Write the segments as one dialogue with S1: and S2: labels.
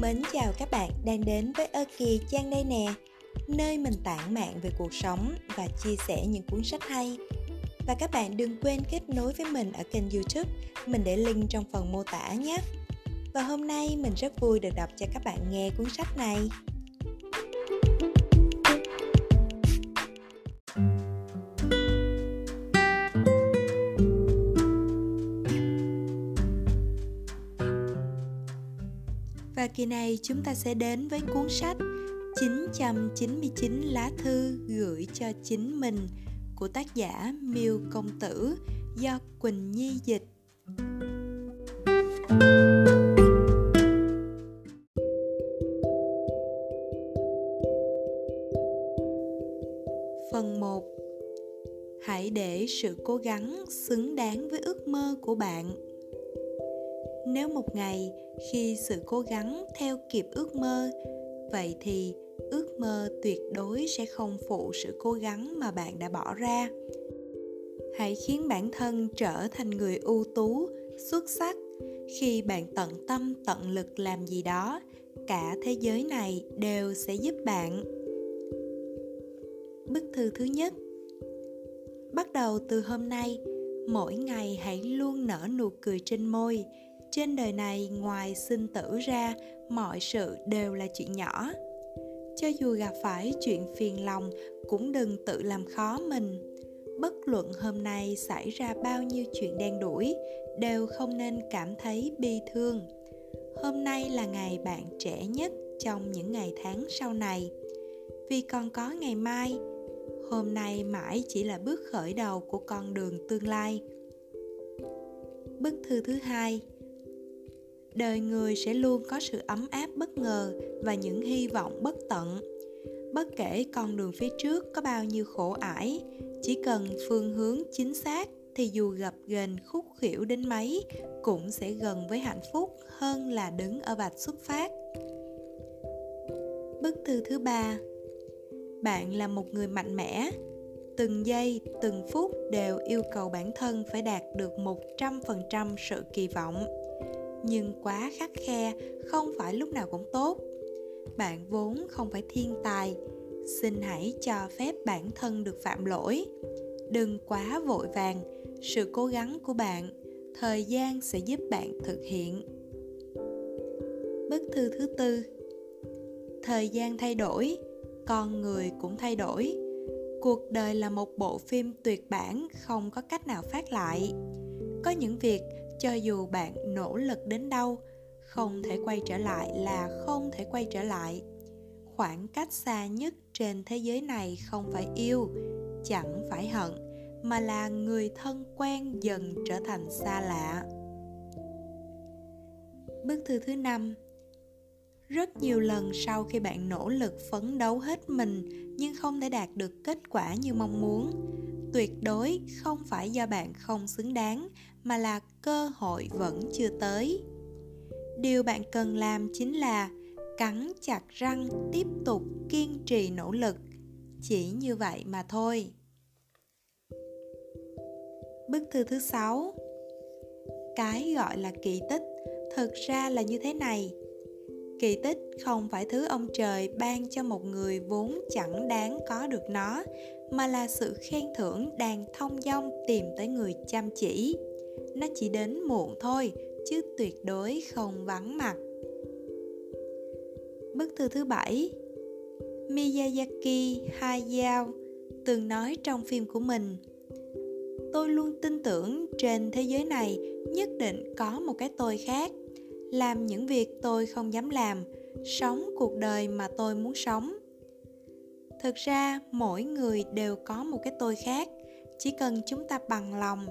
S1: Mến chào các bạn đang đến với Ơ Kỳ Trang đây nè, Nơi mình tản mạn về cuộc sống và chia sẻ những cuốn sách hay. Và các bạn đừng quên kết nối với mình ở kênh youtube, Mình để link trong phần mô tả nhé. Và hôm nay mình rất vui được đọc cho các bạn nghe cuốn sách này. Kỳ này chúng ta sẽ đến với cuốn sách 999 lá thư gửi cho chính mình của tác giả Miêu Công Tử do Quỳnh Nhi dịch. Phần 1 Hãy để sự cố gắng xứng đáng với ước mơ của bạn. Nếu một ngày khi sự cố gắng theo kịp ước mơ, vậy thì ước mơ tuyệt đối sẽ không phụ sự cố gắng mà bạn đã bỏ ra. Hãy khiến bản thân trở thành người ưu tú, xuất sắc khi bạn tận tâm, tận lực làm gì đó. Cả thế giới này đều sẽ giúp bạn. Bức thư thứ nhất. Bắt đầu từ hôm nay, mỗi ngày hãy luôn nở nụ cười trên môi trên đời này, ngoài sinh tử ra, mọi sự đều là chuyện nhỏ. Cho dù gặp phải chuyện phiền lòng, cũng đừng tự làm khó mình. Bất luận hôm nay xảy ra bao nhiêu chuyện đen đủi, đều không nên cảm thấy bi thương. Hôm nay là ngày bạn trẻ nhất trong những ngày tháng sau này. Vì còn có ngày mai, hôm nay mãi chỉ là bước khởi đầu của con đường tương lai. Bức thư thứ hai đời người sẽ luôn có sự ấm áp bất ngờ và những hy vọng bất tận. Bất kể con đường phía trước có bao nhiêu khổ ải, chỉ cần phương hướng chính xác thì dù gặp ghềnh khúc khỉu đến mấy cũng sẽ gần với hạnh phúc hơn là đứng ở vạch xuất phát. Bức thư thứ ba. Bạn là một người mạnh mẽ. Từng giây, từng phút đều yêu cầu bản thân phải đạt được một trăm phần trăm sự kỳ vọng nhưng quá khắc khe, không phải lúc nào cũng tốt. Bạn vốn không phải thiên tài, xin hãy cho phép bản thân được phạm lỗi. Đừng quá vội vàng, sự cố gắng của bạn, thời gian sẽ giúp bạn thực hiện. Bức thư thứ tư. Thời gian thay đổi, con người cũng thay đổi. Cuộc đời là một bộ phim tuyệt bản, không có cách nào phát lại. Có những việc cho dù bạn nỗ lực đến đâu, không thể quay trở lại là không thể quay trở lại. Khoảng cách xa nhất trên thế giới này không phải yêu, chẳng phải hận, mà là người thân quen dần trở thành xa lạ. Bức thư thứ năm rất nhiều lần sau khi bạn nỗ lực phấn đấu hết mình nhưng không thể đạt được kết quả như mong muốn. Tuyệt đối không phải do bạn không xứng đáng, mà là cơ hội vẫn chưa tới. Điều bạn cần làm chính là cắn chặt răng tiếp tục kiên trì nỗ lực. Chỉ như vậy mà thôi. Bức thư thứ sáu. Cái gọi là kỳ tích thực ra là như thế này kỳ tích không phải thứ ông trời ban cho một người vốn chẳng đáng có được nó, mà là sự khen thưởng đang thông dong tìm tới người chăm chỉ. Nó chỉ đến muộn thôi, chứ tuyệt đối không vắng mặt. Bức thư thứ bảy, Miyazaki Hayao từng nói trong phim của mình, Tôi luôn tin tưởng trên thế giới này nhất định có một cái tôi khác. Làm những việc tôi không dám làm, Sống cuộc đời mà tôi muốn sống. Thực ra, mỗi người đều có một cái tôi khác. Chỉ cần chúng ta bằng lòng,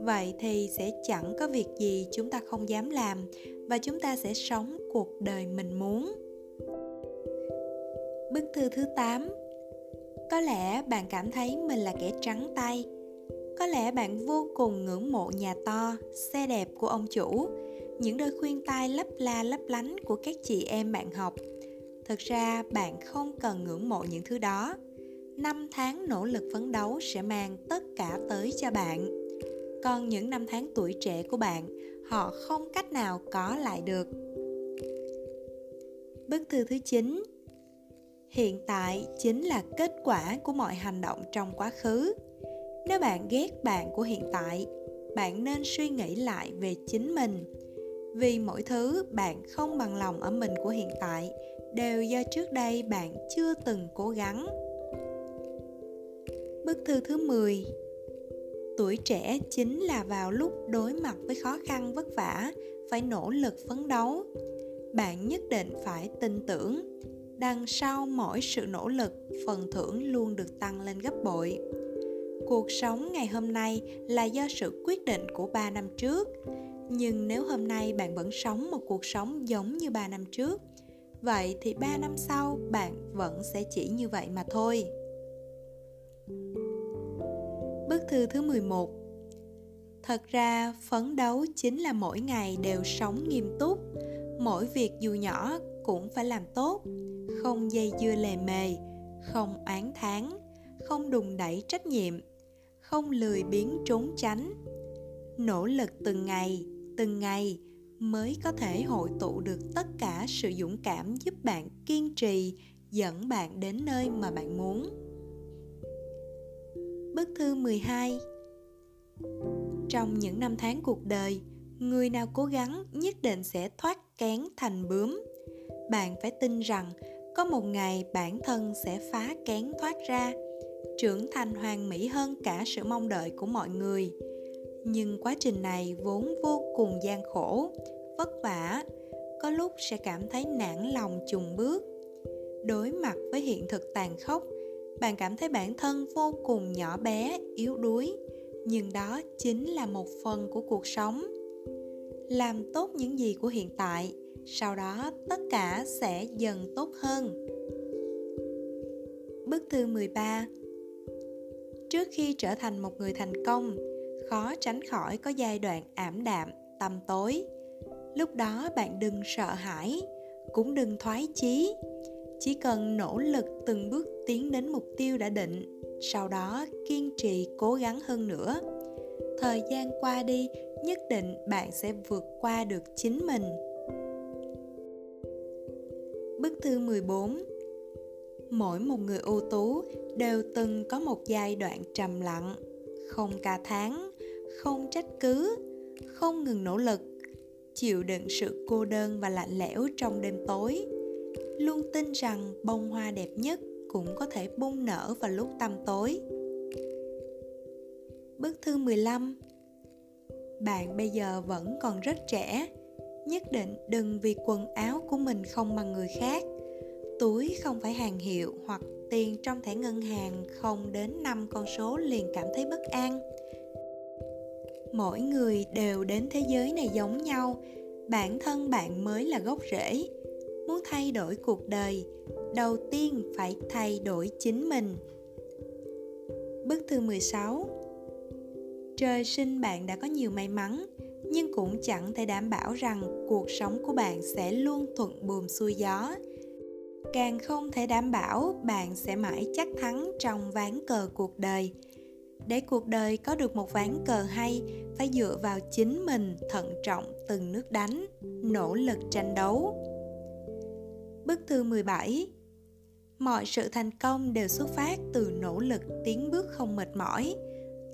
S1: vậy thì sẽ chẳng có việc gì chúng ta không dám làm và chúng ta sẽ sống cuộc đời mình muốn. Bức thư thứ 8 có lẽ bạn cảm thấy mình là kẻ trắng tay. Có lẽ bạn vô cùng ngưỡng mộ nhà to, xe đẹp của ông chủ những đôi khuyên tai lấp la lấp lánh của các chị em bạn học. Thực ra bạn không cần ngưỡng mộ những thứ đó. Năm tháng nỗ lực phấn đấu sẽ mang tất cả tới cho bạn. Còn những năm tháng tuổi trẻ của bạn họ không cách nào có lại được. Bức thư thứ 9 Hiện tại chính là kết quả của mọi hành động trong quá khứ. Nếu bạn ghét bạn của hiện tại, bạn nên suy nghĩ lại về chính mình. Vì mỗi thứ bạn không bằng lòng ở mình của hiện tại đều do trước đây bạn chưa từng cố gắng. Bức thư thứ 10 Tuổi trẻ chính là vào lúc đối mặt với khó khăn vất vả, phải nỗ lực phấn đấu. Bạn nhất định phải tin tưởng, đằng sau mỗi sự nỗ lực, phần thưởng luôn được tăng lên gấp bội. Cuộc sống ngày hôm nay là do sự quyết định của 3 năm trước. Nhưng nếu hôm nay bạn vẫn sống một cuộc sống giống như 3 năm trước, vậy thì 3 năm sau bạn vẫn sẽ chỉ như vậy mà thôi. Bức thư thứ 11 Thật ra, phấn đấu chính là mỗi ngày đều sống nghiêm túc. Mỗi việc dù nhỏ cũng phải làm tốt, không dây dưa lề mề, không oán tháng, không đùng đẩy trách nhiệm, không lười biếng trốn tránh. Nỗ lực từng ngày, từng ngày mới có thể hội tụ được tất cả sự dũng cảm giúp bạn kiên trì dẫn bạn đến nơi mà bạn muốn. Bức thư 12 Trong những năm tháng cuộc đời, người nào cố gắng nhất định sẽ thoát kén thành bướm. Bạn phải tin rằng có một ngày bản thân sẽ phá kén thoát ra, trưởng thành hoàn mỹ hơn cả sự mong đợi của mọi người. Nhưng quá trình này vốn vô cùng gian khổ, vất vả, có lúc sẽ cảm thấy nản lòng chùng bước. Đối mặt với hiện thực tàn khốc, bạn cảm thấy bản thân vô cùng nhỏ bé yếu đuối nhưng đó chính là một phần của cuộc sống. Làm tốt những gì của hiện tại sau đó tất cả sẽ dần tốt hơn. Bức thư 13 Trước khi trở thành một người thành công, khó tránh khỏi có giai đoạn ảm đạm, tâm tối. Lúc đó bạn đừng sợ hãi, cũng đừng thoái chí, chỉ cần nỗ lực từng bước tiến đến mục tiêu đã định sau đó kiên trì cố gắng hơn nữa. Thời gian qua đi nhất định bạn sẽ vượt qua được chính mình. Bức thư 14 Mỗi một người ưu tú đều từng có một giai đoạn trầm lặng, không ca tháng, không trách cứ, không ngừng nỗ lực, chịu đựng sự cô đơn và lạnh lẽo trong đêm tối luôn tin rằng bông hoa đẹp nhất cũng có thể bung nở vào lúc tăm tối. Bức thư 15 Bạn bây giờ vẫn còn rất trẻ, nhất định đừng vì quần áo của mình không bằng người khác, túi không phải hàng hiệu hoặc tiền trong thẻ ngân hàng không đến 5 con số liền cảm thấy bất an. Mỗi người đều đến thế giới này giống nhau, bản thân bạn mới là gốc rễ. Muốn thay đổi cuộc đời đầu tiên phải thay đổi chính mình. Bức thư 16 trời sinh bạn đã có nhiều may mắn nhưng cũng chẳng thể đảm bảo rằng cuộc sống của bạn sẽ luôn thuận buồm xuôi gió. Càng không thể đảm bảo bạn sẽ mãi chắc thắng trong ván cờ cuộc đời để cuộc đời có được một ván cờ hay phải dựa vào chính mình thận trọng từng nước đánh nỗ lực tranh đấu Bức thư 17 Mọi sự thành công đều xuất phát từ nỗ lực tiến bước không mệt mỏi.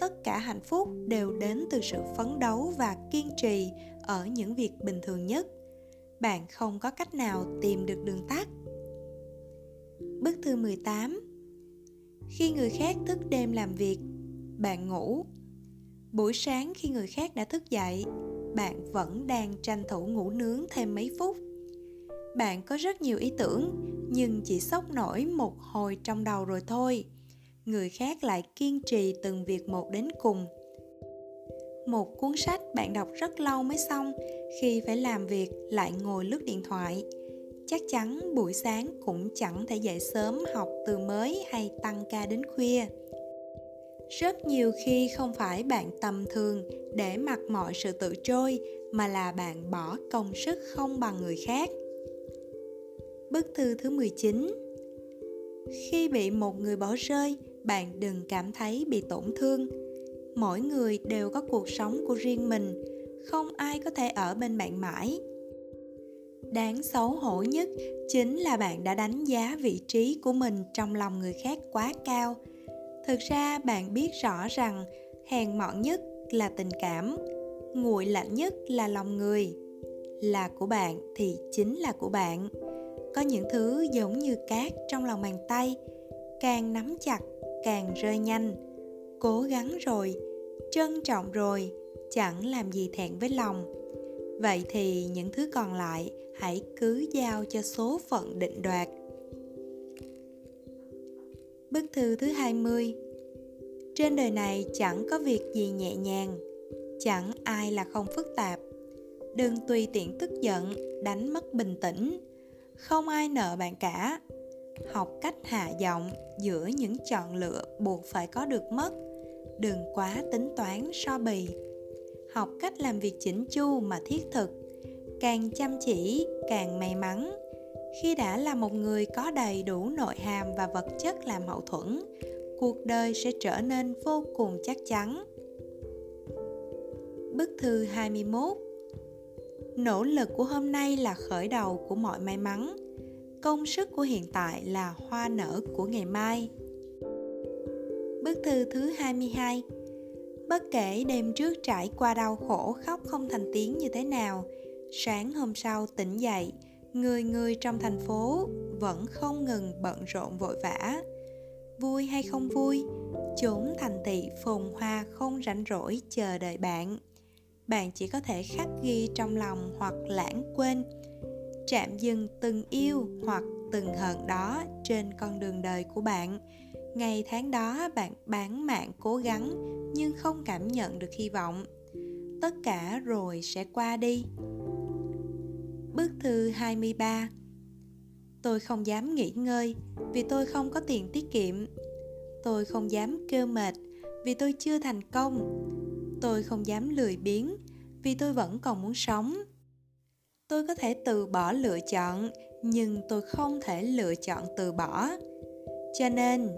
S1: Tất cả hạnh phúc đều đến từ sự phấn đấu và kiên trì ở những việc bình thường nhất. Bạn không có cách nào tìm được đường tắt. Bức thư 18 Khi người khác thức đêm làm việc, bạn ngủ. Buổi sáng khi người khác đã thức dậy, bạn vẫn đang tranh thủ ngủ nướng thêm mấy phút. Bạn có rất nhiều ý tưởng nhưng chỉ sốc nổi một hồi trong đầu rồi thôi. Người khác lại kiên trì từng việc một đến cùng. Một cuốn sách bạn đọc rất lâu mới xong khi phải làm việc lại ngồi lướt điện thoại. Chắc chắn buổi sáng cũng chẳng thể dậy sớm học từ mới hay tăng ca đến khuya rất nhiều khi không phải bạn tầm thường để mặc mọi sự tự trôi mà là bạn bỏ công sức không bằng người khác Bức thư thứ 19 Khi bị một người bỏ rơi, bạn đừng cảm thấy bị tổn thương. Mỗi người đều có cuộc sống của riêng mình, không ai có thể ở bên bạn mãi. đáng xấu hổ nhất chính là bạn đã đánh giá vị trí của mình trong lòng người khác quá cao thực ra bạn biết rõ rằng hèn mọn nhất là tình cảm, nguội lạnh nhất là lòng người. Là của bạn thì chính là của bạn. Có những thứ giống như cát trong lòng bàn tay, càng nắm chặt càng rơi nhanh. Cố gắng rồi, trân trọng rồi, chẳng làm gì thẹn với lòng. Vậy thì những thứ còn lại hãy cứ giao cho số phận định đoạt. Bức thư thứ 20 Trên đời này chẳng có việc gì nhẹ nhàng. Chẳng ai là không phức tạp. Đừng tùy tiện tức giận, đánh mất bình tĩnh. Không ai nợ bạn cả. Học cách hạ giọng giữa những chọn lựa buộc phải có được mất. Đừng quá tính toán so bì. Học cách làm việc chỉnh chu mà thiết thực. Càng chăm chỉ, càng may mắn khi đã là một người có đầy đủ nội hàm và vật chất làm hậu thuẫn, cuộc đời sẽ trở nên vô cùng chắc chắn. Bức thư 21 Nỗ lực của hôm nay là khởi đầu của mọi may mắn. Công sức của hiện tại là hoa nở của ngày mai. Bức thư thứ 22 Bất kể đêm trước trải qua đau khổ khóc không thành tiếng như thế nào, Sáng hôm sau tỉnh dậy người người trong thành phố vẫn không ngừng bận rộn vội vã. Vui hay không vui chốn thành thị phồn hoa không rảnh rỗi chờ đợi bạn. Bạn chỉ có thể khắc ghi trong lòng hoặc lãng quên, chạm dừng từng yêu hoặc từng hận đó trên con đường đời của bạn. Ngày tháng đó, bạn bán mạng cố gắng nhưng không cảm nhận được hy vọng. Tất cả rồi sẽ qua đi. Bức thư 23 Tôi không dám nghỉ ngơi vì tôi không có tiền tiết kiệm. Tôi không dám kêu mệt vì tôi chưa thành công. Tôi không dám lười biếng vì tôi vẫn còn muốn sống. Tôi có thể từ bỏ lựa chọn nhưng tôi không thể lựa chọn từ bỏ. Cho nên,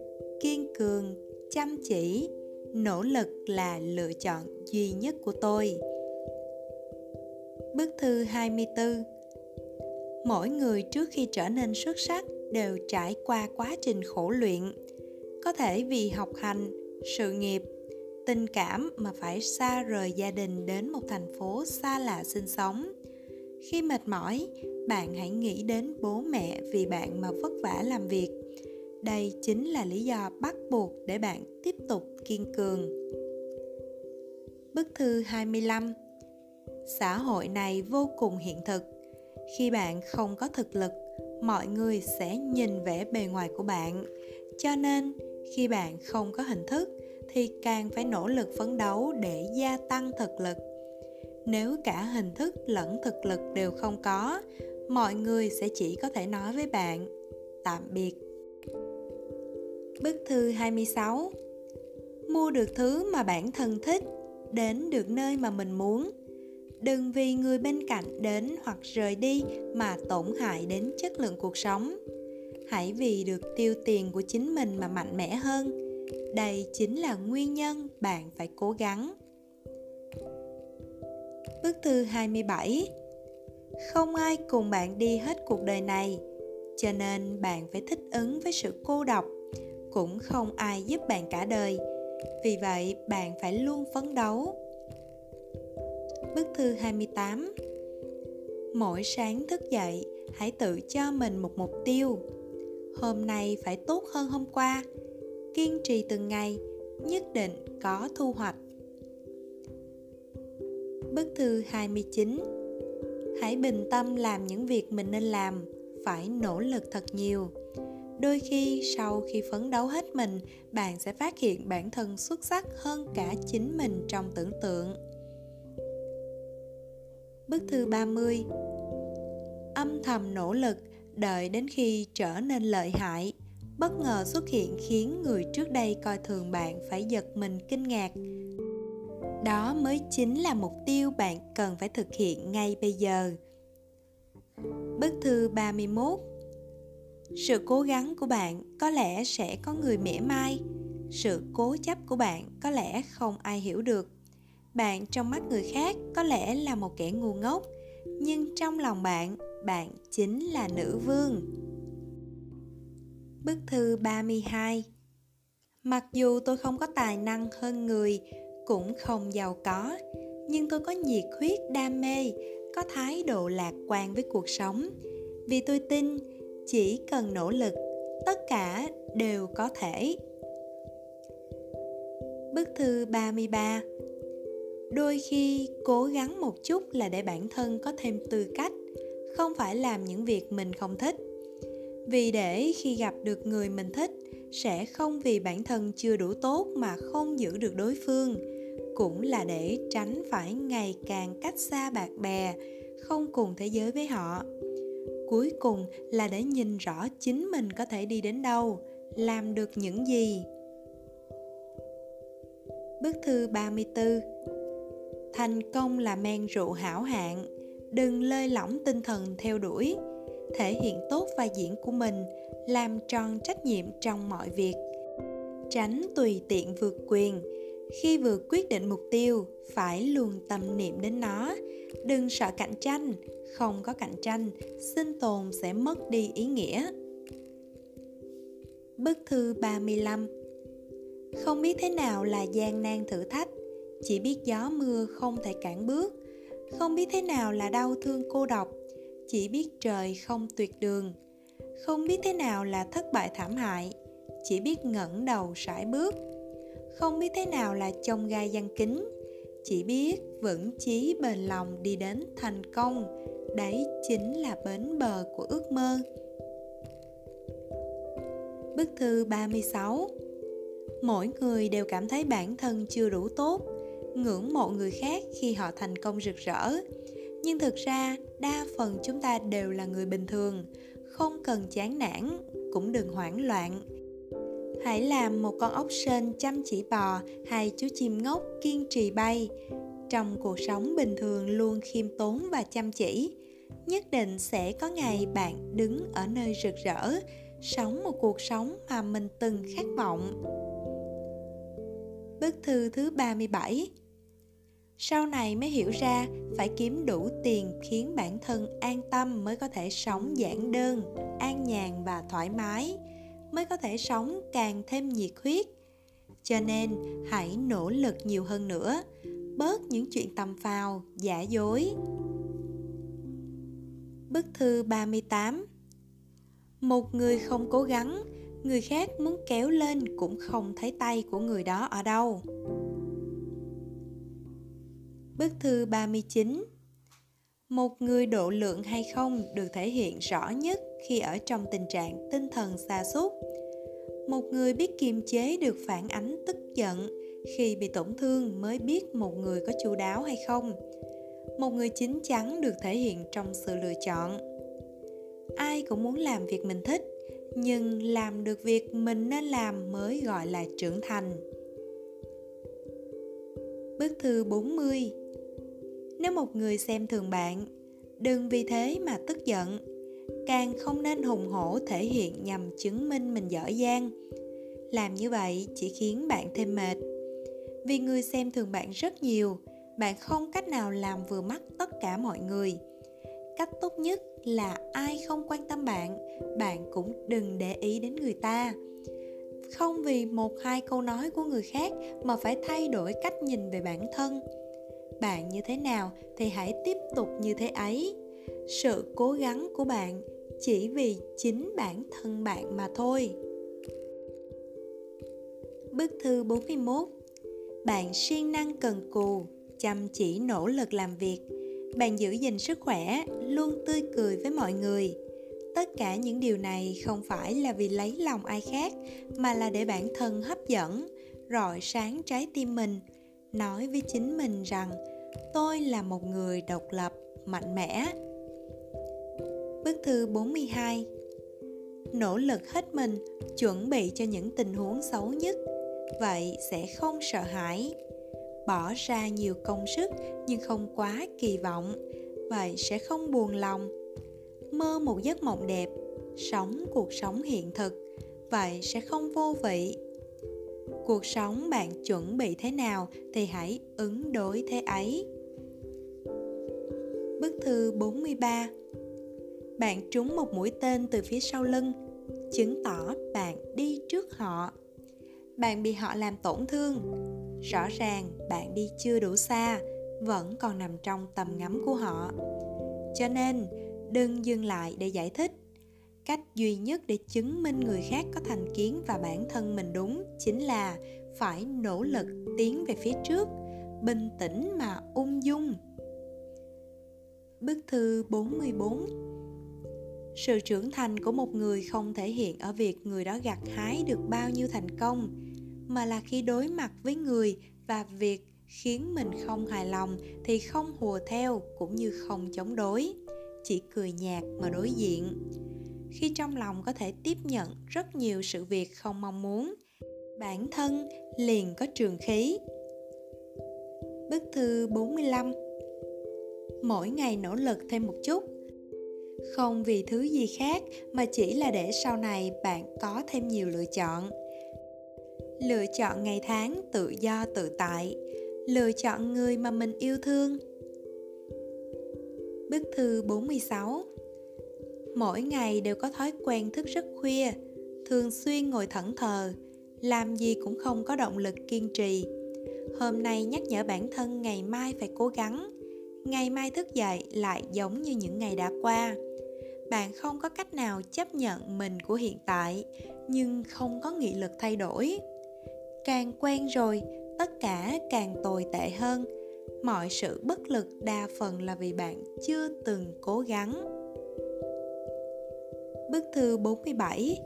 S1: kiên cường, chăm chỉ, nỗ lực là lựa chọn duy nhất của tôi. Bức thư 24 mỗi người trước khi trở nên xuất sắc đều trải qua quá trình khổ luyện. Có thể vì học hành, sự nghiệp, tình cảm mà phải xa rời gia đình đến một thành phố xa lạ sinh sống. Khi mệt mỏi, bạn hãy nghĩ đến bố mẹ vì bạn mà vất vả làm việc. Đây chính là lý do bắt buộc để bạn tiếp tục kiên cường. Bức thư 25 Xã hội này vô cùng hiện thực khi bạn không có thực lực, mọi người sẽ nhìn vẻ bề ngoài của bạn. Cho nên, khi bạn không có hình thức, thì càng phải nỗ lực phấn đấu để gia tăng thực lực. Nếu cả hình thức lẫn thực lực đều không có, mọi người sẽ chỉ có thể nói với bạn, tạm biệt. Bức thư 26 Mua được thứ mà bản thân thích, Đến được nơi mà mình muốn đừng vì người bên cạnh đến hoặc rời đi mà tổn hại đến chất lượng cuộc sống. Hãy vì được tiêu tiền của chính mình mà mạnh mẽ hơn. Đây chính là nguyên nhân bạn phải cố gắng. Bức thư 27 Không ai cùng bạn đi hết cuộc đời này, Cho nên bạn phải thích ứng với sự cô độc. Cũng không ai giúp bạn cả đời. Vì vậy, bạn phải luôn phấn đấu. Bức thư 28 Mỗi sáng thức dậy, hãy tự cho mình một mục tiêu. Hôm nay phải tốt hơn hôm qua. Kiên trì từng ngày, nhất định có thu hoạch. Bức thư 29 Hãy bình tâm làm những việc mình nên làm, phải nỗ lực thật nhiều. Đôi khi sau khi phấn đấu hết mình, bạn sẽ phát hiện bản thân xuất sắc hơn cả chính mình trong tưởng tượng. Bức thư 30 Âm thầm nỗ lực, đợi đến khi trở nên lợi hại. Bất ngờ xuất hiện khiến người trước đây coi thường bạn phải giật mình kinh ngạc. Đó mới chính là mục tiêu bạn cần phải thực hiện ngay bây giờ. Bức thư 31 Sự cố gắng của bạn có lẽ sẽ có người mỉa mai. Sự cố chấp của bạn có lẽ không ai hiểu được bạn trong mắt người khác có lẽ là một kẻ ngu ngốc nhưng trong lòng bạn bạn chính là nữ vương. Bức thư 32 Mặc dù tôi không có tài năng hơn người, cũng không giàu có, nhưng tôi có nhiệt huyết đam mê, có thái độ lạc quan với cuộc sống. Vì tôi tin chỉ cần nỗ lực, tất cả đều có thể. Bức thư 33 Đôi khi cố gắng một chút là để bản thân có thêm tư cách, không phải làm những việc mình không thích. Vì để khi gặp được người mình thích, sẽ không vì bản thân chưa đủ tốt mà không giữ được đối phương cũng là để tránh phải ngày càng cách xa bạn bè không cùng thế giới với họ cuối cùng là để nhìn rõ chính mình có thể đi đến đâu làm được những gì Bức thư 34 Thành công là men rượu hảo hạng, Đừng lơi lỏng tinh thần theo đuổi. Thể hiện tốt vai diễn của mình, Làm tròn trách nhiệm trong mọi việc. Tránh tùy tiện vượt quyền. Khi vừa quyết định mục tiêu, Phải luôn tâm niệm đến nó. Đừng sợ cạnh tranh, Không có cạnh tranh, Sinh tồn sẽ mất đi ý nghĩa. Bức thư 35 không biết thế nào là gian nan thử thách chỉ biết gió mưa không thể cản bước. Không biết thế nào là đau thương cô độc. Chỉ biết trời không tuyệt đường. Không biết thế nào là thất bại thảm hại. Chỉ biết ngẩng đầu sải bước. Không biết thế nào là trông gai gian kính. Chỉ biết vững chí bền lòng đi đến thành công. Đấy chính là bến bờ của ước mơ. Bức thư 36 mỗi người đều cảm thấy bản thân chưa đủ tốt ngưỡng mộ người khác khi họ thành công rực rỡ. Nhưng thực ra, đa phần chúng ta đều là người bình thường, không cần chán nản, cũng đừng hoảng loạn. Hãy làm một con ốc sên chăm chỉ bò hay chú chim ngốc kiên trì bay. Trong cuộc sống bình thường luôn khiêm tốn và chăm chỉ, nhất định sẽ có ngày bạn đứng ở nơi rực rỡ, sống một cuộc sống mà mình từng khát vọng. Bức thư thứ 37 sau này mới hiểu ra phải kiếm đủ tiền khiến bản thân an tâm mới có thể sống giản đơn, an nhàn và thoải mái, mới có thể sống càng thêm nhiệt huyết. Cho nên hãy nỗ lực nhiều hơn nữa, bớt những chuyện tầm phào, giả dối. Bức thư 38 Một người không cố gắng người khác muốn kéo lên cũng không thấy tay của người đó ở đâu. Bức thư 39 Một người độ lượng hay không được thể hiện rõ nhất khi ở trong tình trạng tinh thần xa sút Một người biết kiềm chế được phản ánh tức giận khi bị tổn thương mới biết một người có chu đáo hay không. Một người chín chắn được thể hiện trong sự lựa chọn. Ai cũng muốn làm việc mình thích, nhưng làm được việc mình nên làm mới gọi là trưởng thành. Bức thư 40 nếu một người xem thường bạn, đừng vì thế mà tức giận, càng không nên hùng hổ thể hiện nhằm chứng minh mình giỏi giang. Làm như vậy chỉ khiến bạn thêm mệt. Vì người xem thường bạn rất nhiều, bạn không cách nào làm vừa mắt tất cả mọi người. Cách tốt nhất là ai không quan tâm bạn bạn cũng đừng để ý đến người ta không vì một hai câu nói của người khác mà phải thay đổi cách nhìn về bản thân bạn như thế nào thì hãy tiếp tục như thế ấy. Sự cố gắng của bạn chỉ vì chính bản thân bạn mà thôi. Bức thư 41 Bạn siêng năng cần cù, chăm chỉ nỗ lực làm việc. Bạn giữ gìn sức khỏe luôn tươi cười với mọi người. Tất cả những điều này không phải là vì lấy lòng ai khác mà là để bản thân hấp dẫn rọi sáng trái tim mình nói với chính mình rằng, tôi là một người độc lập, mạnh mẽ. Bức thư 42 Nỗ lực hết mình, chuẩn bị cho những tình huống xấu nhất. Vậy sẽ không sợ hãi. Bỏ ra nhiều công sức, nhưng không quá kỳ vọng. Vậy sẽ không buồn lòng. Mơ một giấc mộng đẹp. Sống cuộc sống hiện thực. Vậy sẽ không vô vị cuộc sống bạn chuẩn bị thế nào thì hãy ứng đối thế ấy. Bức thư 43 bạn trúng một mũi tên từ phía sau lưng, chứng tỏ bạn đi trước họ. Bạn bị họ làm tổn thương. Rõ ràng bạn đi chưa đủ xa, vẫn còn nằm trong tầm ngắm của họ. Cho nên, đừng dừng lại để giải thích cách duy nhất để chứng minh người khác có thành kiến và bản thân mình đúng chính là phải nỗ lực tiến về phía trước, bình tĩnh mà ung dung. Bức thư 44 Sự trưởng thành của một người không thể hiện ở việc người đó gặt hái được bao nhiêu thành công, mà là khi đối mặt với người và việc khiến mình không hài lòng thì không hùa theo cũng như không chống đối, chỉ cười nhạt mà đối diện khi trong lòng có thể tiếp nhận rất nhiều sự việc không mong muốn. Bản thân liền có trường khí. Bức thư 45 Mỗi ngày nỗ lực thêm một chút. Không vì thứ gì khác mà chỉ là để sau này bạn có thêm nhiều lựa chọn. Lựa chọn ngày tháng tự do tự tại. Lựa chọn người mà mình yêu thương. Bức thư 46 Mỗi ngày đều có thói quen thức rất khuya, Thường xuyên ngồi thẫn thờ, Làm gì cũng không có động lực kiên trì. Hôm nay nhắc nhở bản thân ngày mai phải cố gắng, ngày mai thức dậy lại giống như những ngày đã qua. Bạn không có cách nào chấp nhận mình của hiện tại, nhưng không có nghị lực thay đổi. Càng quen rồi, tất cả càng tồi tệ hơn. Mọi sự bất lực đa phần là vì bạn chưa từng cố gắng. Bức thư 47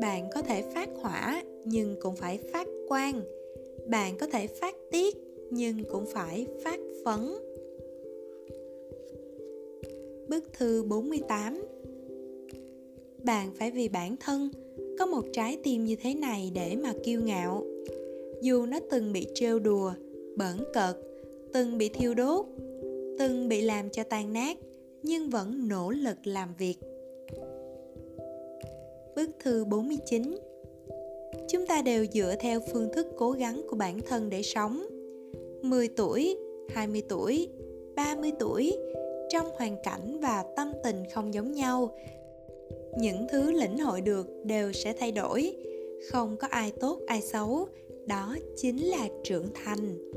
S1: Bạn có thể phát hỏa nhưng cũng phải phát quang. Bạn có thể phát tiết nhưng cũng phải phát phấn. Bức thư 48 Bạn phải vì bản thân có một trái tim như thế này để mà kiêu ngạo. Dù nó từng bị trêu đùa, bẩn cợt, từng bị thiêu đốt, từng bị làm cho tan nát nhưng vẫn nỗ lực làm việc. Bức thư 49 chúng ta đều dựa theo phương thức cố gắng của bản thân để sống. 10 tuổi, 20 tuổi, 30 tuổi trong hoàn cảnh và tâm tình không giống nhau những thứ lĩnh hội được đều sẽ thay đổi. Không có ai tốt ai xấu đó chính là trưởng thành.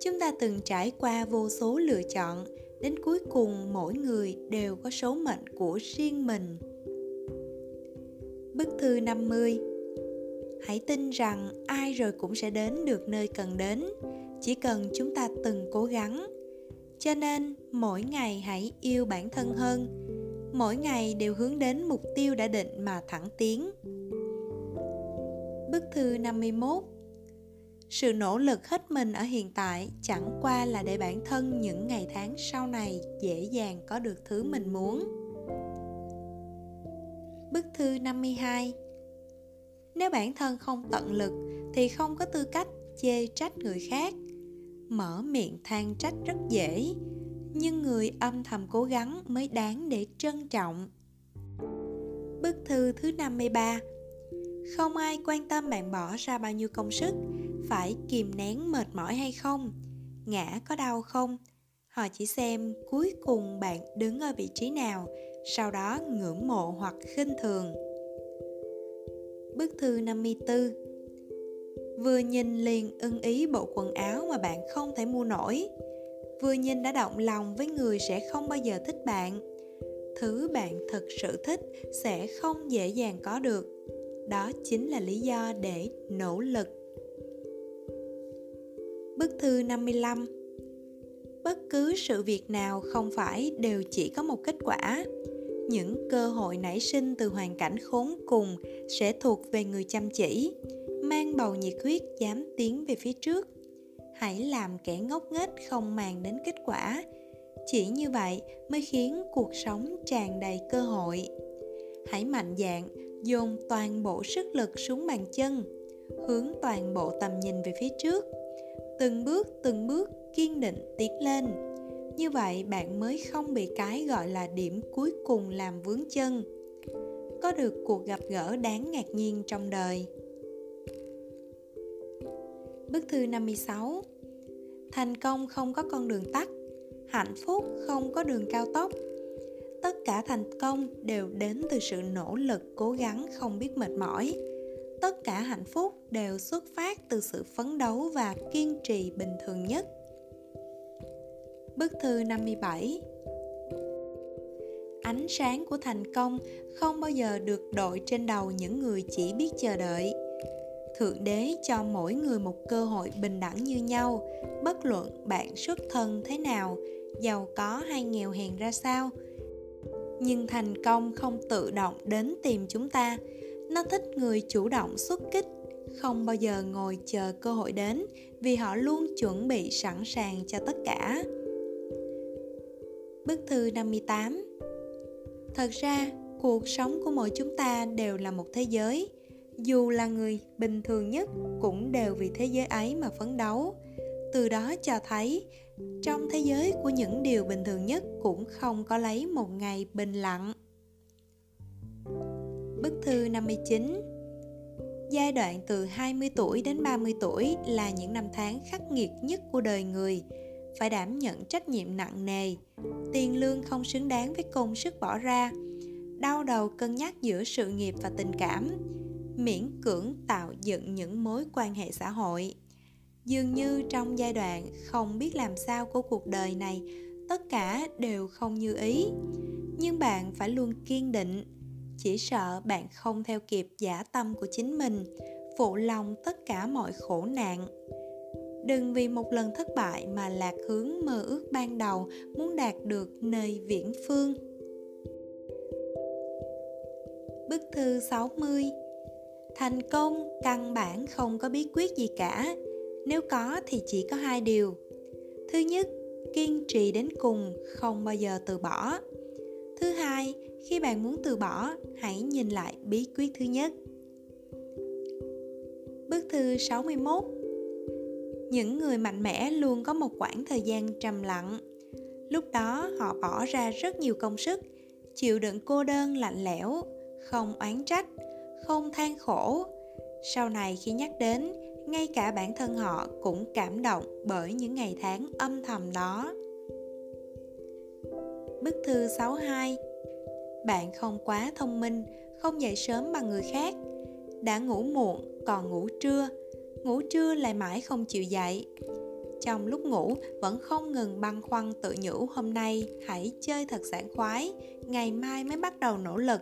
S1: Chúng ta từng trải qua vô số lựa chọn đến cuối cùng, mỗi người đều có số mệnh của riêng mình. Bức thư 50 hãy tin rằng ai rồi cũng sẽ đến được nơi cần đến. Chỉ cần chúng ta từng cố gắng. Cho nên, mỗi ngày hãy yêu bản thân hơn. Mỗi ngày đều hướng đến mục tiêu đã định mà thẳng tiến. Bức thư 51 sự nỗ lực hết mình ở hiện tại chẳng qua là để bản thân những ngày tháng sau này dễ dàng có được thứ mình muốn. Bức thư 52 nếu bản thân không tận lực thì không có tư cách chê trách người khác. Mở miệng than trách rất dễ, nhưng người âm thầm cố gắng mới đáng để trân trọng. Bức thư thứ 53 không ai quan tâm bạn bỏ ra bao nhiêu công sức, Phải kìm nén mệt mỏi hay không, Ngã có đau không. Họ chỉ xem cuối cùng bạn đứng ở vị trí nào, Sau đó ngưỡng mộ hoặc khinh thường. Bức thư 54 Vừa nhìn liền ưng ý bộ quần áo mà bạn không thể mua nổi. Vừa nhìn đã động lòng với người sẽ không bao giờ thích bạn. Thứ bạn thực sự thích sẽ không dễ dàng có được. Đó chính là lý do để nỗ lực. Bức thư 55 Bất cứ sự việc nào không phải đều chỉ có một kết quả. Những cơ hội nảy sinh từ hoàn cảnh khốn cùng sẽ thuộc về người chăm chỉ, mang bầu nhiệt huyết dám tiến về phía trước. Hãy làm kẻ ngốc nghếch không màng đến kết quả. Chỉ như vậy mới khiến cuộc sống tràn đầy cơ hội. Hãy mạnh dạn dồn toàn bộ sức lực xuống bàn chân, hướng toàn bộ tầm nhìn về phía trước. Từng bước từng bước kiên định tiến lên. Như vậy bạn mới không bị cái gọi là điểm cuối cùng làm vướng chân. Có được cuộc gặp gỡ đáng ngạc nhiên trong đời. Bức thư 56 Thành công không có con đường tắt, Hạnh phúc không có đường cao tốc tất cả thành công đều đến từ sự nỗ lực, cố gắng, không biết mệt mỏi. Tất cả hạnh phúc đều xuất phát từ sự phấn đấu và kiên trì bình thường nhất. Bức thư 57 Ánh sáng của thành công không bao giờ được đội trên đầu những người chỉ biết chờ đợi. Thượng đế cho mỗi người một cơ hội bình đẳng như nhau, bất luận bạn xuất thân thế nào, giàu có hay nghèo hèn ra sao nhưng thành công không tự động đến tìm chúng ta. Nó thích người chủ động xuất kích không bao giờ ngồi chờ cơ hội đến vì họ luôn chuẩn bị sẵn sàng cho tất cả. Bức thư 58 Thật ra, cuộc sống của mỗi chúng ta đều là một thế giới. Dù là người bình thường nhất cũng đều vì thế giới ấy mà phấn đấu từ đó cho thấy trong thế giới của những điều bình thường nhất cũng không có lấy một ngày bình lặng. Bức thư 59 Giai đoạn từ 20 tuổi đến 30 tuổi là những năm tháng khắc nghiệt nhất của đời người, phải đảm nhận trách nhiệm nặng nề, tiền lương không xứng đáng với công sức bỏ ra, đau đầu cân nhắc giữa sự nghiệp và tình cảm, miễn cưỡng tạo dựng những mối quan hệ xã hội dường như trong giai đoạn không biết làm sao của cuộc đời này, tất cả đều không như ý. Nhưng bạn phải luôn kiên định, chỉ sợ bạn không theo kịp giả tâm của chính mình, phụ lòng tất cả mọi khổ nạn. Đừng vì một lần thất bại mà lạc hướng mơ ước ban đầu muốn đạt được nơi viễn phương. Bức thư 60 Thành công căn bản không có bí quyết gì cả nếu có thì chỉ có hai điều thứ nhất kiên trì đến cùng không bao giờ từ bỏ thứ hai khi bạn muốn từ bỏ hãy nhìn lại bí quyết thứ nhất Bức thư 61 Những người mạnh mẽ luôn có một khoảng thời gian trầm lặng. Lúc đó họ bỏ ra rất nhiều công sức, chịu đựng cô đơn lạnh lẽo, không oán trách, không than khổ. Sau này khi nhắc đến, ngay cả bản thân họ cũng cảm động bởi những ngày tháng âm thầm đó. Bức thư 62 Bạn không quá thông minh, không dậy sớm bằng người khác. Đã ngủ muộn, còn ngủ trưa. Ngủ trưa lại mãi không chịu dậy. Trong lúc ngủ vẫn không ngừng băn khoăn tự nhủ hôm nay hãy chơi thật sảng khoái, ngày mai mới bắt đầu nỗ lực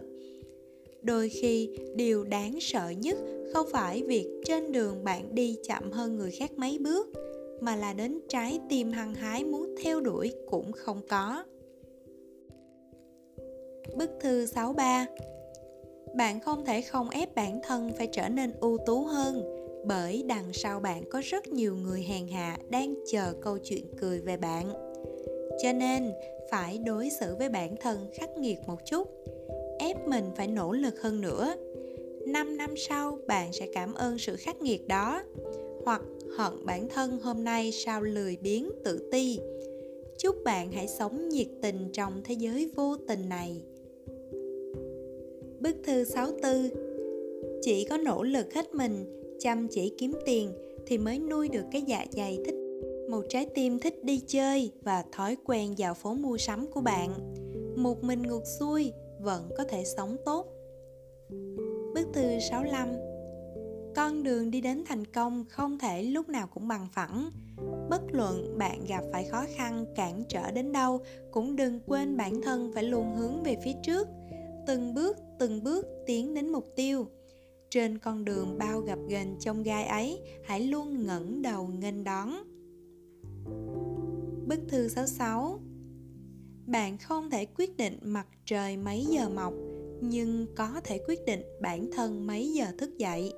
S1: đôi khi điều đáng sợ nhất không phải việc trên đường bạn đi chậm hơn người khác mấy bước mà là đến trái tim hăng hái muốn theo đuổi cũng không có. Bức thư 63 Bạn không thể không ép bản thân phải trở nên ưu tú hơn bởi đằng sau bạn có rất nhiều người hèn hạ đang chờ câu chuyện cười về bạn. Cho nên, phải đối xử với bản thân khắc nghiệt một chút mình phải nỗ lực hơn nữa. 5 năm sau bạn sẽ cảm ơn sự khắc nghiệt đó. Hoặc hận bản thân hôm nay sao lười biếng tự ti. Chúc bạn hãy sống nhiệt tình trong thế giới vô tình này. Bức thư 64 Chỉ có nỗ lực hết mình, chăm chỉ kiếm tiền thì mới nuôi được cái dạ dày thích một trái tim thích đi chơi và thói quen vào phố mua sắm của bạn. Một mình ngược xuôi vẫn có thể sống tốt. Bức thư 65 Con đường đi đến thành công không thể lúc nào cũng bằng phẳng. Bất luận bạn gặp phải khó khăn cản trở đến đâu, cũng đừng quên bản thân phải luôn hướng về phía trước, từng bước từng bước tiến đến mục tiêu. Trên con đường bao gặp ghềnh trong gai ấy, hãy luôn ngẩng đầu nghênh đón. Bức thư 66 bạn không thể quyết định mặt trời mấy giờ mọc, nhưng có thể quyết định bản thân mấy giờ thức dậy.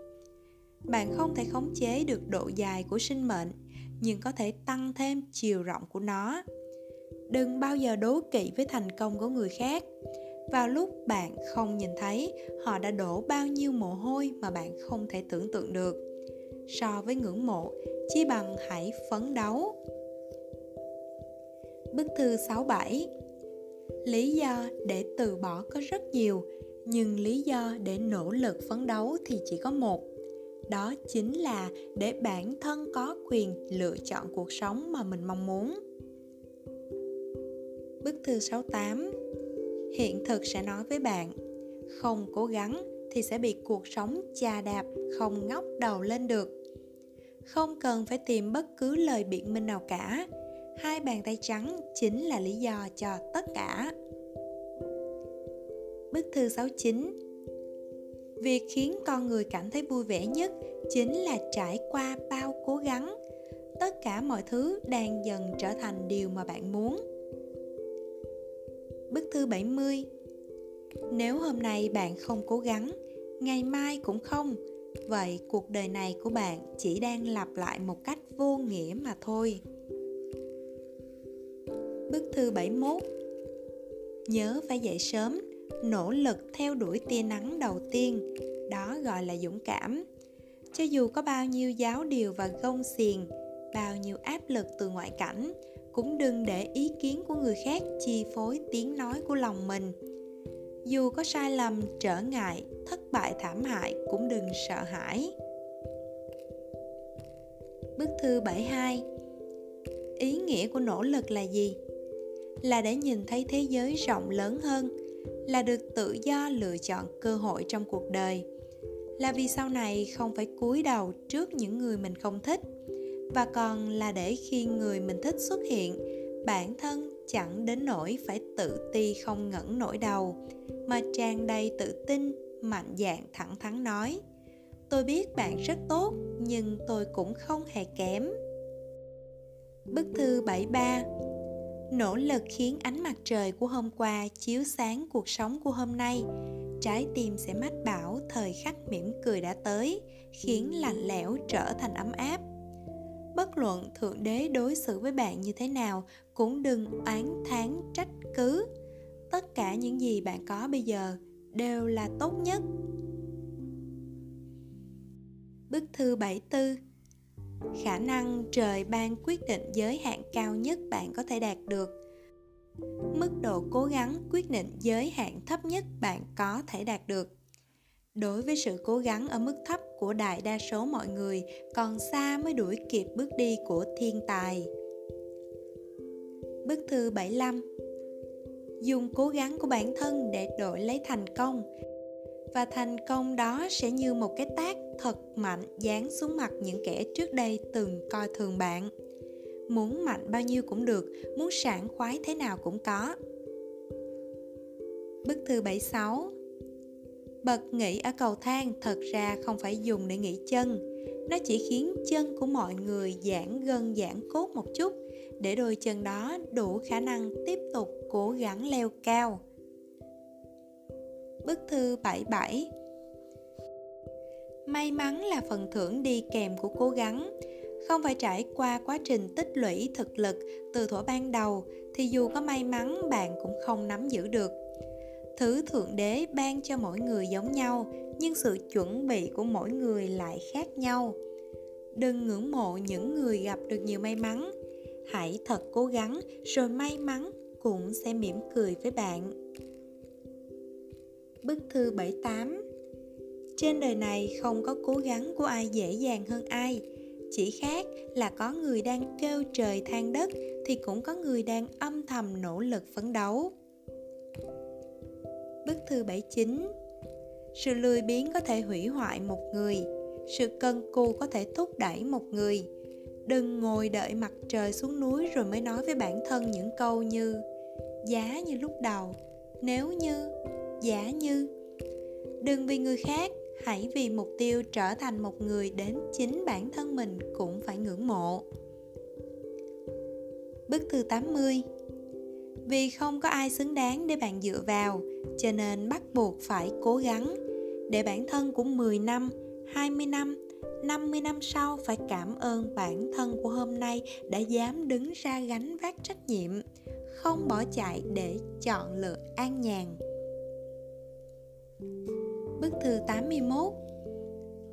S1: Bạn không thể khống chế được độ dài của sinh mệnh, nhưng có thể tăng thêm chiều rộng của nó. Đừng bao giờ đố kỵ với thành công của người khác. Vào lúc bạn không nhìn thấy, họ đã đổ bao nhiêu mồ hôi mà bạn không thể tưởng tượng được. So với ngưỡng mộ chi bằng hãy phấn đấu. Bức thư 67 Lý do để từ bỏ có rất nhiều, nhưng lý do để nỗ lực phấn đấu thì chỉ có một. Đó chính là để bản thân có quyền lựa chọn cuộc sống mà mình mong muốn. Bức thư 68 hiện thực sẽ nói với bạn không cố gắng thì sẽ bị cuộc sống chà đạp không ngóc đầu lên được không cần phải tìm bất cứ lời biện minh nào cả hai bàn tay trắng chính là lý do cho tất cả Bức thư 69 Việc khiến con người cảm thấy vui vẻ nhất chính là trải qua bao cố gắng. Tất cả mọi thứ đang dần trở thành điều mà bạn muốn. Bức thư 70 Nếu hôm nay bạn không cố gắng, ngày mai cũng không, vậy cuộc đời này của bạn chỉ đang lặp lại một cách vô nghĩa mà thôi. Bức thư 71 Nhớ phải dậy sớm, nỗ lực theo đuổi tia nắng đầu tiên, đó gọi là dũng cảm. Cho dù có bao nhiêu giáo điều và gông xiềng, bao nhiêu áp lực từ ngoại cảnh, cũng đừng để ý kiến của người khác chi phối tiếng nói của lòng mình. Dù có sai lầm, trở ngại, thất bại, thảm hại cũng đừng sợ hãi. Bức thư 72 Ý nghĩa của nỗ lực là gì? Là để nhìn thấy thế giới rộng lớn hơn, là được tự do lựa chọn cơ hội trong cuộc đời. Là vì sau này không phải cúi đầu trước những người mình không thích và còn là để khi người mình thích xuất hiện bản thân chẳng đến nỗi phải tự ti không ngẩng nổi đầu mà tràn đầy tự tin mạnh dạn thẳng thắn nói tôi biết bạn rất tốt nhưng tôi cũng không hề kém. Bức thư 73 nỗ lực khiến ánh mặt trời của hôm qua chiếu sáng cuộc sống của hôm nay. Trái tim sẽ mách bảo thời khắc mỉm cười đã tới, khiến lạnh lẽo trở thành ấm áp. Bất luận thượng đế đối xử với bạn như thế nào cũng đừng oán thán trách cứ. Tất cả những gì bạn có bây giờ đều là tốt nhất. Bức thư 74 khả năng trời ban quyết định giới hạn cao nhất bạn có thể đạt được. Mức độ cố gắng quyết định giới hạn thấp nhất bạn có thể đạt được. Đối với sự cố gắng ở mức thấp của đại đa số mọi người, còn xa mới đuổi kịp bước đi của thiên tài. Bức thư 75 Dùng cố gắng của bản thân để đổi lấy thành công. Và thành công đó sẽ như một cái tác thật mạnh dán xuống mặt những kẻ trước đây từng coi thường bạn. Muốn mạnh bao nhiêu cũng được, muốn sảng khoái thế nào cũng có. Bức thư 76 Bật nghỉ ở cầu thang thật ra không phải dùng để nghỉ chân. Nó chỉ khiến chân của mọi người giãn gân giãn cốt một chút, Để đôi chân đó đủ khả năng tiếp tục cố gắng leo cao. Bức thư 77 May mắn là phần thưởng đi kèm của cố gắng. Không phải trải qua quá trình tích lũy thực lực từ thuở ban đầu, thì dù có may mắn, bạn cũng không nắm giữ được. Thứ thượng đế ban cho mỗi người giống nhau, nhưng sự chuẩn bị của mỗi người lại khác nhau. Đừng ngưỡng mộ những người gặp được nhiều may mắn. Hãy thật cố gắng, rồi may mắn cũng sẽ mỉm cười với bạn. Bức thư 78 trên đời này không có cố gắng của ai dễ dàng hơn ai. Chỉ khác là có người đang kêu trời than đất Thì cũng có người đang âm thầm nỗ lực phấn đấu. Bức thư 79 Sự lười biếng có thể hủy hoại một người. Sự cân cù có thể thúc đẩy một người. Đừng ngồi đợi mặt trời xuống núi rồi mới nói với bản thân những câu như, Giá như lúc đầu, Nếu như giả như. Đừng vì người khác hãy vì mục tiêu trở thành một người đến chính bản thân mình cũng phải ngưỡng mộ. Bức thư 80 Vì không có ai xứng đáng để bạn dựa vào Cho nên bắt buộc phải cố gắng. Để bản thân của 10 năm, 20 năm, 50 năm sau phải cảm ơn bản thân của hôm nay đã dám đứng ra gánh vác trách nhiệm Không bỏ chạy để chọn lựa an nhàn. Bức thư 81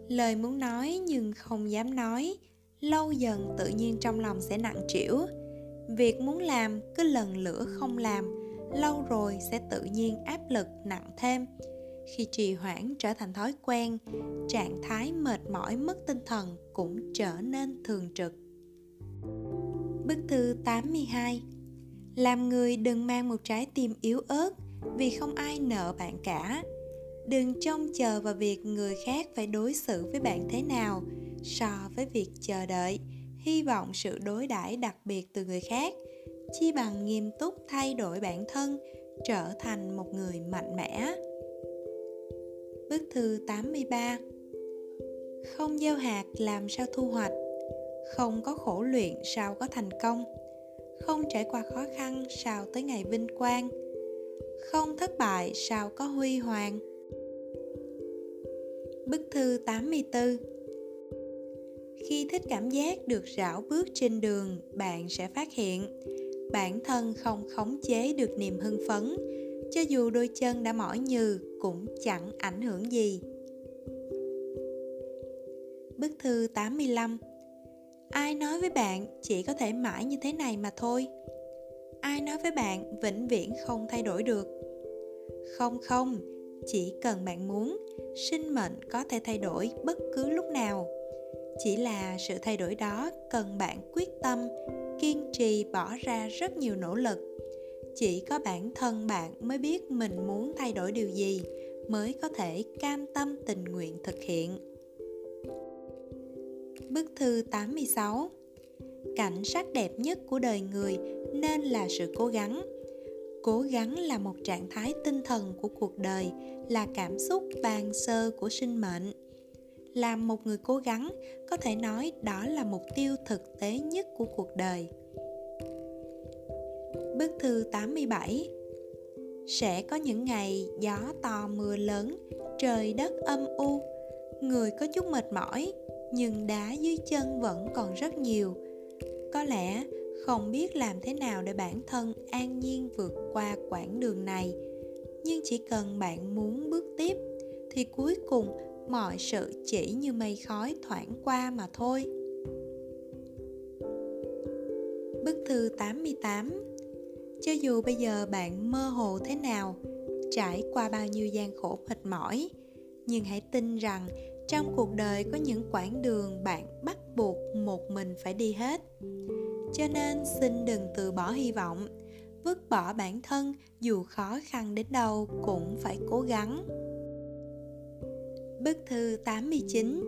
S1: Lời muốn nói nhưng không dám nói, Lâu dần tự nhiên trong lòng sẽ nặng trĩu. Việc muốn làm cứ lần lửa không làm, Lâu rồi sẽ tự nhiên áp lực nặng thêm. Khi trì hoãn trở thành thói quen, Trạng thái mệt mỏi mất tinh thần cũng trở nên thường trực. Bức thư 82 Làm người đừng mang một trái tim yếu ớt vì không ai nợ bạn cả đừng trông chờ vào việc người khác phải đối xử với bạn thế nào so với việc chờ đợi. Hy vọng sự đối đãi đặc biệt từ người khác, chi bằng nghiêm túc thay đổi bản thân, trở thành một người mạnh mẽ. Bức thư 83 Không gieo hạt làm sao thu hoạch, Không có khổ luyện sao có thành công, Không trải qua khó khăn sao tới ngày vinh quang, Không thất bại sao có huy hoàng. Bức thư 84 Khi thích cảm giác được rảo bước trên đường, bạn sẽ phát hiện bản thân không khống chế được niềm hưng phấn, cho dù đôi chân đã mỏi nhừ cũng chẳng ảnh hưởng gì. Bức thư 85 Ai nói với bạn chỉ có thể mãi như thế này mà thôi? Ai nói với bạn vĩnh viễn không thay đổi được? Không không, chỉ cần bạn muốn, sinh mệnh có thể thay đổi bất cứ lúc nào. Chỉ là sự thay đổi đó cần bạn quyết tâm, kiên trì bỏ ra rất nhiều nỗ lực chỉ có bản thân bạn mới biết mình muốn thay đổi điều gì mới có thể cam tâm tình nguyện thực hiện. Bức thư 86 Cảnh sắc đẹp nhất của đời người nên là sự cố gắng. Cố gắng là một trạng thái tinh thần của cuộc đời, là cảm xúc bàn sơ của sinh mệnh. Làm một người cố gắng, có thể nói đó là mục tiêu thực tế nhất của cuộc đời. Bức thư 87 Sẽ có những ngày gió to mưa lớn, trời đất âm u, người có chút mệt mỏi, nhưng đá dưới chân vẫn còn rất nhiều. Có lẽ không biết làm thế nào để bản thân an nhiên vượt qua quãng đường này, nhưng chỉ cần bạn muốn bước tiếp thì cuối cùng mọi sự chỉ như mây khói thoảng qua mà thôi. Bức thư 88 cho dù bây giờ bạn mơ hồ thế nào trải qua bao nhiêu gian khổ mệt mỏi nhưng hãy tin rằng trong cuộc đời có những quãng đường bạn bắt buộc một mình phải đi hết cho nên xin đừng từ bỏ hy vọng. Vứt bỏ bản thân, dù khó khăn đến đâu cũng phải cố gắng. Bức thư 89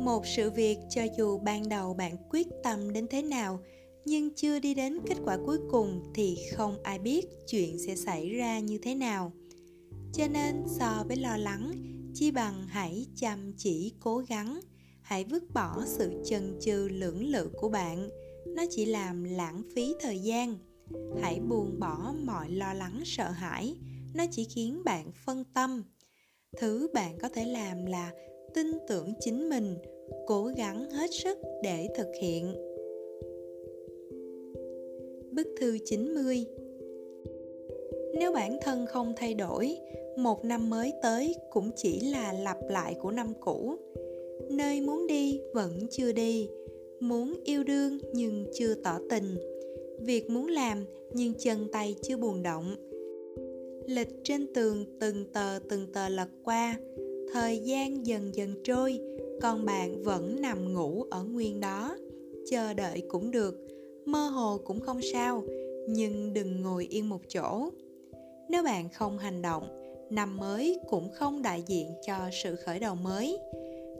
S1: Một sự việc cho dù ban đầu bạn quyết tâm đến thế nào, nhưng chưa đi đến kết quả cuối cùng thì không ai biết chuyện sẽ xảy ra như thế nào. Cho nên so với lo lắng, chi bằng hãy chăm chỉ cố gắng, hãy vứt bỏ sự chần chừ lưỡng lự của bạn nó chỉ làm lãng phí thời gian. Hãy buông bỏ mọi lo lắng sợ hãi. Nó chỉ khiến bạn phân tâm. Thứ bạn có thể làm là tin tưởng chính mình cố gắng hết sức để thực hiện. Bức thư 90 Nếu bản thân không thay đổi, một năm mới tới cũng chỉ là lặp lại của năm cũ. Nơi muốn đi vẫn chưa đi, muốn yêu đương nhưng chưa tỏ tình, việc muốn làm nhưng chân tay chưa buồn động. Lịch trên tường từng tờ từng tờ lật qua, thời gian dần dần trôi, còn bạn vẫn nằm ngủ ở nguyên đó, chờ đợi cũng được, mơ hồ cũng không sao nhưng đừng ngồi yên một chỗ. Nếu bạn không hành động năm mới cũng không đại diện cho sự khởi đầu mới.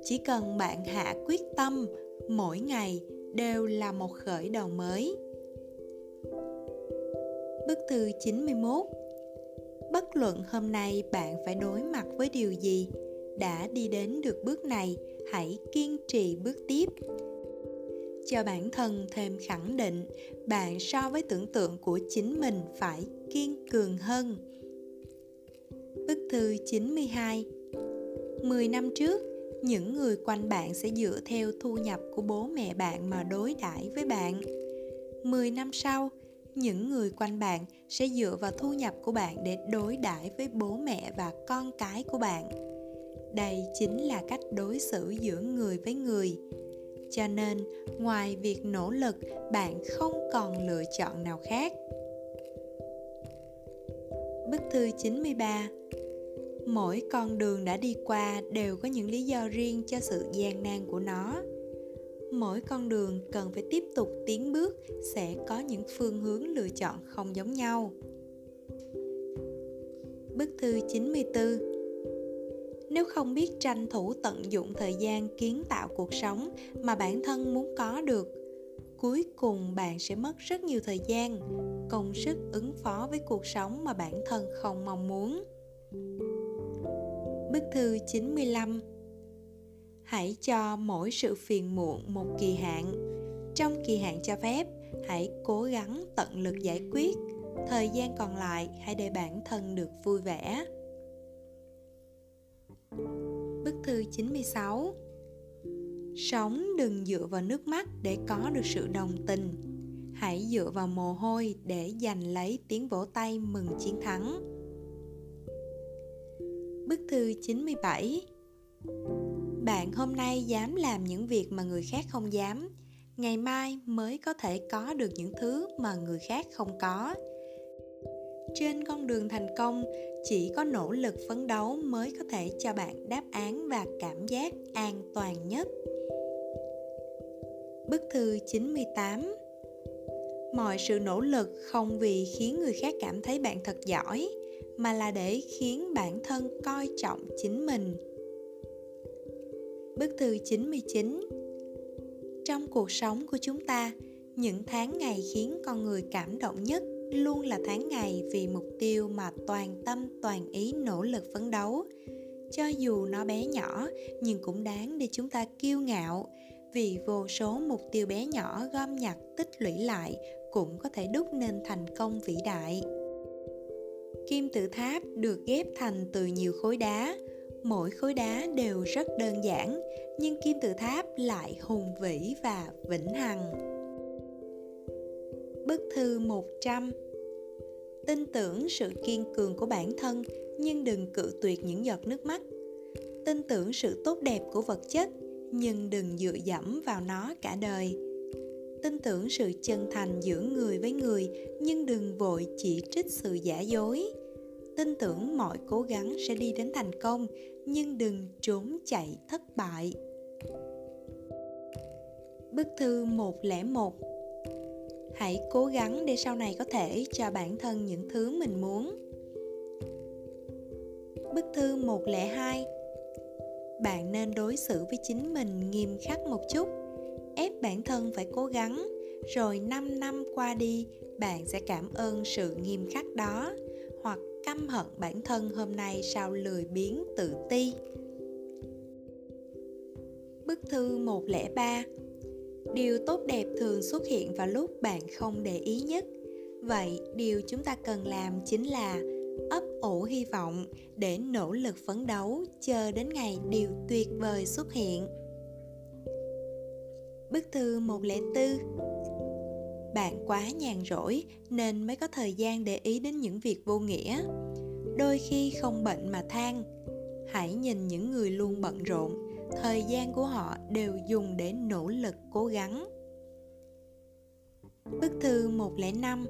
S1: Chỉ cần bạn hạ quyết tâm mỗi ngày đều là một khởi đầu mới. Bức thư 91 Bất luận hôm nay bạn phải đối mặt với điều gì, đã đi đến được bước này, hãy kiên trì bước tiếp. Cho bản thân thêm khẳng định bạn so với tưởng tượng của chính mình phải kiên cường hơn. Bức thư 92 10 năm trước, những người quanh bạn sẽ dựa theo thu nhập của bố mẹ bạn mà đối đãi với bạn. 10 năm sau, những người quanh bạn sẽ dựa vào thu nhập của bạn để đối đãi với bố mẹ và con cái của bạn. Đây chính là cách đối xử giữa người với người cho nên ngoài việc nỗ lực bạn không còn lựa chọn nào khác Bức thư 93 Mỗi con đường đã đi qua đều có những lý do riêng cho sự gian nan của nó. Mỗi con đường cần phải tiếp tục tiến bước sẽ có những phương hướng lựa chọn không giống nhau. Bức thư 94 Nếu không biết tranh thủ tận dụng thời gian kiến tạo cuộc sống mà bản thân muốn có được, cuối cùng bạn sẽ mất rất nhiều thời gian, công sức ứng phó với cuộc sống mà bản thân không mong muốn. Bức thư 95 Hãy cho mỗi sự phiền muộn một kỳ hạn. Trong kỳ hạn cho phép, hãy cố gắng tận lực giải quyết. Thời gian còn lại hãy để bản thân được vui vẻ. Bức thư 96 Sống đừng dựa vào nước mắt để có được sự đồng tình. Hãy dựa vào mồ hôi để giành lấy tiếng vỗ tay mừng chiến thắng. Bức thư 97 Bạn hôm nay dám làm những việc mà người khác không dám. Ngày mai mới có thể có được những thứ mà người khác không có. Trên con đường thành công, chỉ có nỗ lực phấn đấu mới có thể cho bạn đáp án và cảm giác an toàn nhất. Bức thư 98 Mọi sự nỗ lực không vì khiến người khác cảm thấy bạn thật giỏi mà là để khiến bản thân coi trọng chính mình. Bức thư 99 Trong cuộc sống của chúng ta, những tháng ngày khiến con người cảm động nhất luôn là tháng ngày vì mục tiêu mà toàn tâm toàn ý nỗ lực phấn đấu. Cho dù nó bé nhỏ nhưng cũng đáng để chúng ta kiêu ngạo vì vô số mục tiêu bé nhỏ gom nhặt tích lũy lại cũng có thể đúc nên thành công vĩ đại kim tự tháp được ghép thành từ nhiều khối đá mỗi khối đá đều rất đơn giản, nhưng kim tự tháp lại hùng vĩ và vĩnh hằng Bức thư 100 Tin tưởng sự kiên cường của bản thân, nhưng đừng cự tuyệt những giọt nước mắt. Tin tưởng sự tốt đẹp của vật chất, nhưng đừng dựa dẫm vào nó cả đời. Tin tưởng sự chân thành giữa người với người, nhưng đừng vội chỉ trích sự giả dối. Tin tưởng mọi cố gắng sẽ đi đến thành công, nhưng đừng trốn chạy thất bại. Bức thư 101 hãy cố gắng để sau này có thể cho bản thân những thứ mình muốn. Bức thư 102 bạn nên đối xử với chính mình nghiêm khắc một chút. Ép bản thân phải cố gắng, rồi 5 năm qua đi, bạn sẽ cảm ơn sự nghiêm khắc đó căm hận bản thân hôm nay sau lười biếng tự ti. Bức thư 103 điều tốt đẹp thường xuất hiện vào lúc bạn không để ý nhất. Vậy điều chúng ta cần làm chính là ấp ủ hy vọng để nỗ lực phấn đấu chờ đến ngày điều tuyệt vời xuất hiện. Bức thư 104 bạn quá nhàn rỗi nên mới có thời gian để ý đến những việc vô nghĩa. Đôi khi không bệnh mà than. Hãy nhìn những người luôn bận rộn, thời gian của họ đều dùng để nỗ lực cố gắng. Bức thư 105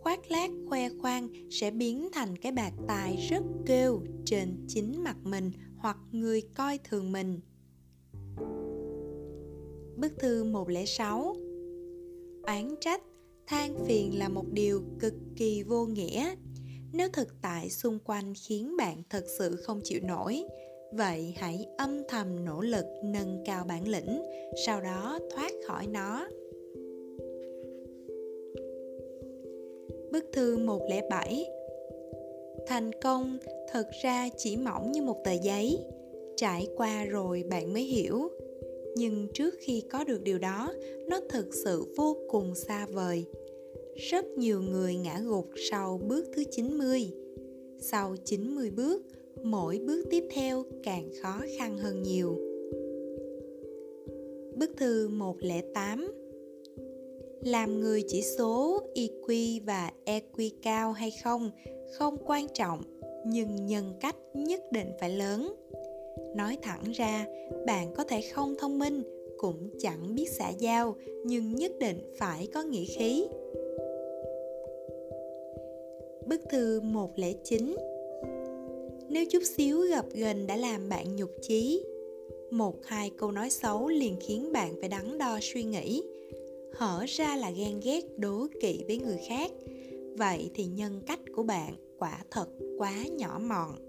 S1: Khoác lác khoe khoang sẽ biến thành cái bạc tài rất kêu trên chính mặt mình hoặc người coi thường mình. Bức thư 106 Oán trách, than phiền là một điều cực kỳ vô nghĩa. Nếu thực tại xung quanh khiến bạn thật sự không chịu nổi, vậy hãy âm thầm nỗ lực nâng cao bản lĩnh sau đó thoát khỏi nó. Bức thư 107 Thành công thực ra chỉ mỏng như một tờ giấy. Trải qua rồi bạn mới hiểu. Nhưng trước khi có được điều đó Nó thực sự vô cùng xa vời Rất nhiều người ngã gục sau bước thứ 90 Sau 90 bước mỗi bước tiếp theo càng khó khăn hơn nhiều. Bức thư 108 Làm người chỉ số IQ và EQ cao hay không không quan trọng, nhưng nhân cách nhất định phải lớn. Nói thẳng ra, bạn có thể không thông minh, cũng chẳng biết xã giao, nhưng nhất định phải có nghĩa khí. Bức thư 109 nếu chút xíu gặp gần đã làm bạn nhục chí một hai câu nói xấu liền khiến bạn phải đắn đo suy nghĩ. Hở ra là ghen ghét đố kỵ với người khác vậy thì nhân cách của bạn quả thật quá nhỏ mọn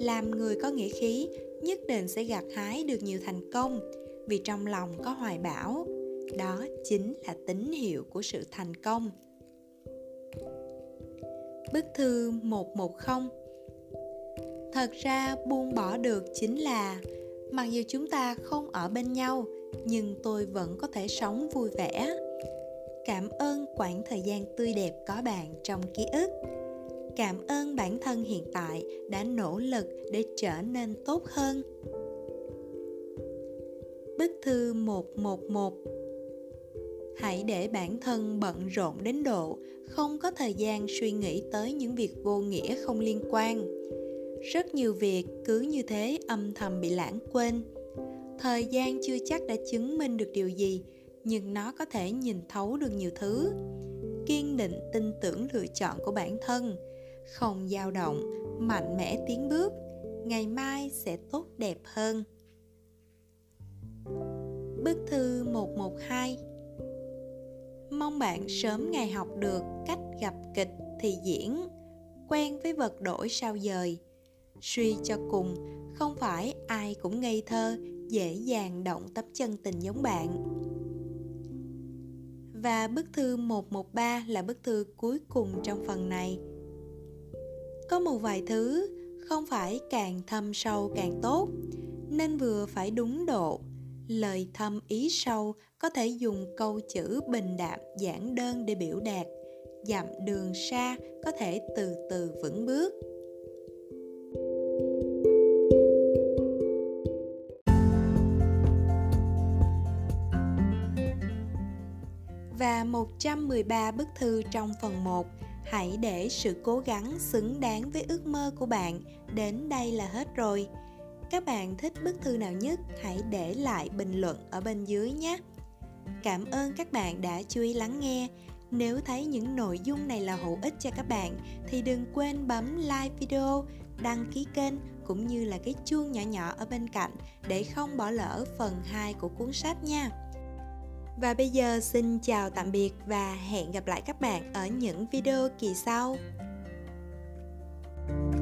S1: làm người có nghĩa khí, nhất định sẽ gặt hái được nhiều thành công. Vì trong lòng có hoài bão, đó chính là tín hiệu của sự thành công. Bức thư 110 Thật ra buông bỏ được chính là, mặc dù chúng ta không ở bên nhau, nhưng tôi vẫn có thể sống vui vẻ. Cảm ơn quãng thời gian tươi đẹp có bạn trong ký ức cảm ơn bản thân hiện tại đã nỗ lực để trở nên tốt hơn bức thư 111 Hãy để bản thân bận rộn đến độ không có thời gian suy nghĩ tới những việc vô nghĩa không liên quan. Rất nhiều việc cứ như thế âm thầm bị lãng quên. Thời gian chưa chắc đã chứng minh được điều gì, nhưng nó có thể nhìn thấu được nhiều thứ. Kiên định tin tưởng lựa chọn của bản thân, không dao động, mạnh mẽ tiến bước, ngày mai sẽ tốt đẹp hơn. Bức thư 112 Mong bạn sớm ngày học được cách gặp kịch thì diễn, quen với vật đổi sao dời. Suy cho cùng, không phải ai cũng ngây thơ, dễ dàng động tấm chân tình giống bạn. Và bức thư 113 là bức thư cuối cùng trong phần này. Có một vài thứ không phải càng thâm sâu càng tốt, nên vừa phải đúng độ, lời thâm ý sâu có thể dùng câu chữ bình đạm giản đơn để biểu đạt dặm đường xa có thể từ từ vững bước. Và 113 bức thư trong phần 1 Hãy để sự cố gắng xứng đáng với ước mơ của bạn Đến đây là hết rồi Các bạn thích bức thư nào nhất? Hãy để lại bình luận ở bên dưới nhé Cảm ơn các bạn đã chú ý lắng nghe. Nếu thấy những nội dung này là hữu ích cho các bạn thì đừng quên bấm like video, đăng ký kênh cũng như là cái chuông nhỏ nhỏ ở bên cạnh để không bỏ lỡ phần 2 của cuốn sách nha. Và bây giờ xin chào tạm biệt và hẹn gặp lại các bạn ở những video kỳ sau. thank you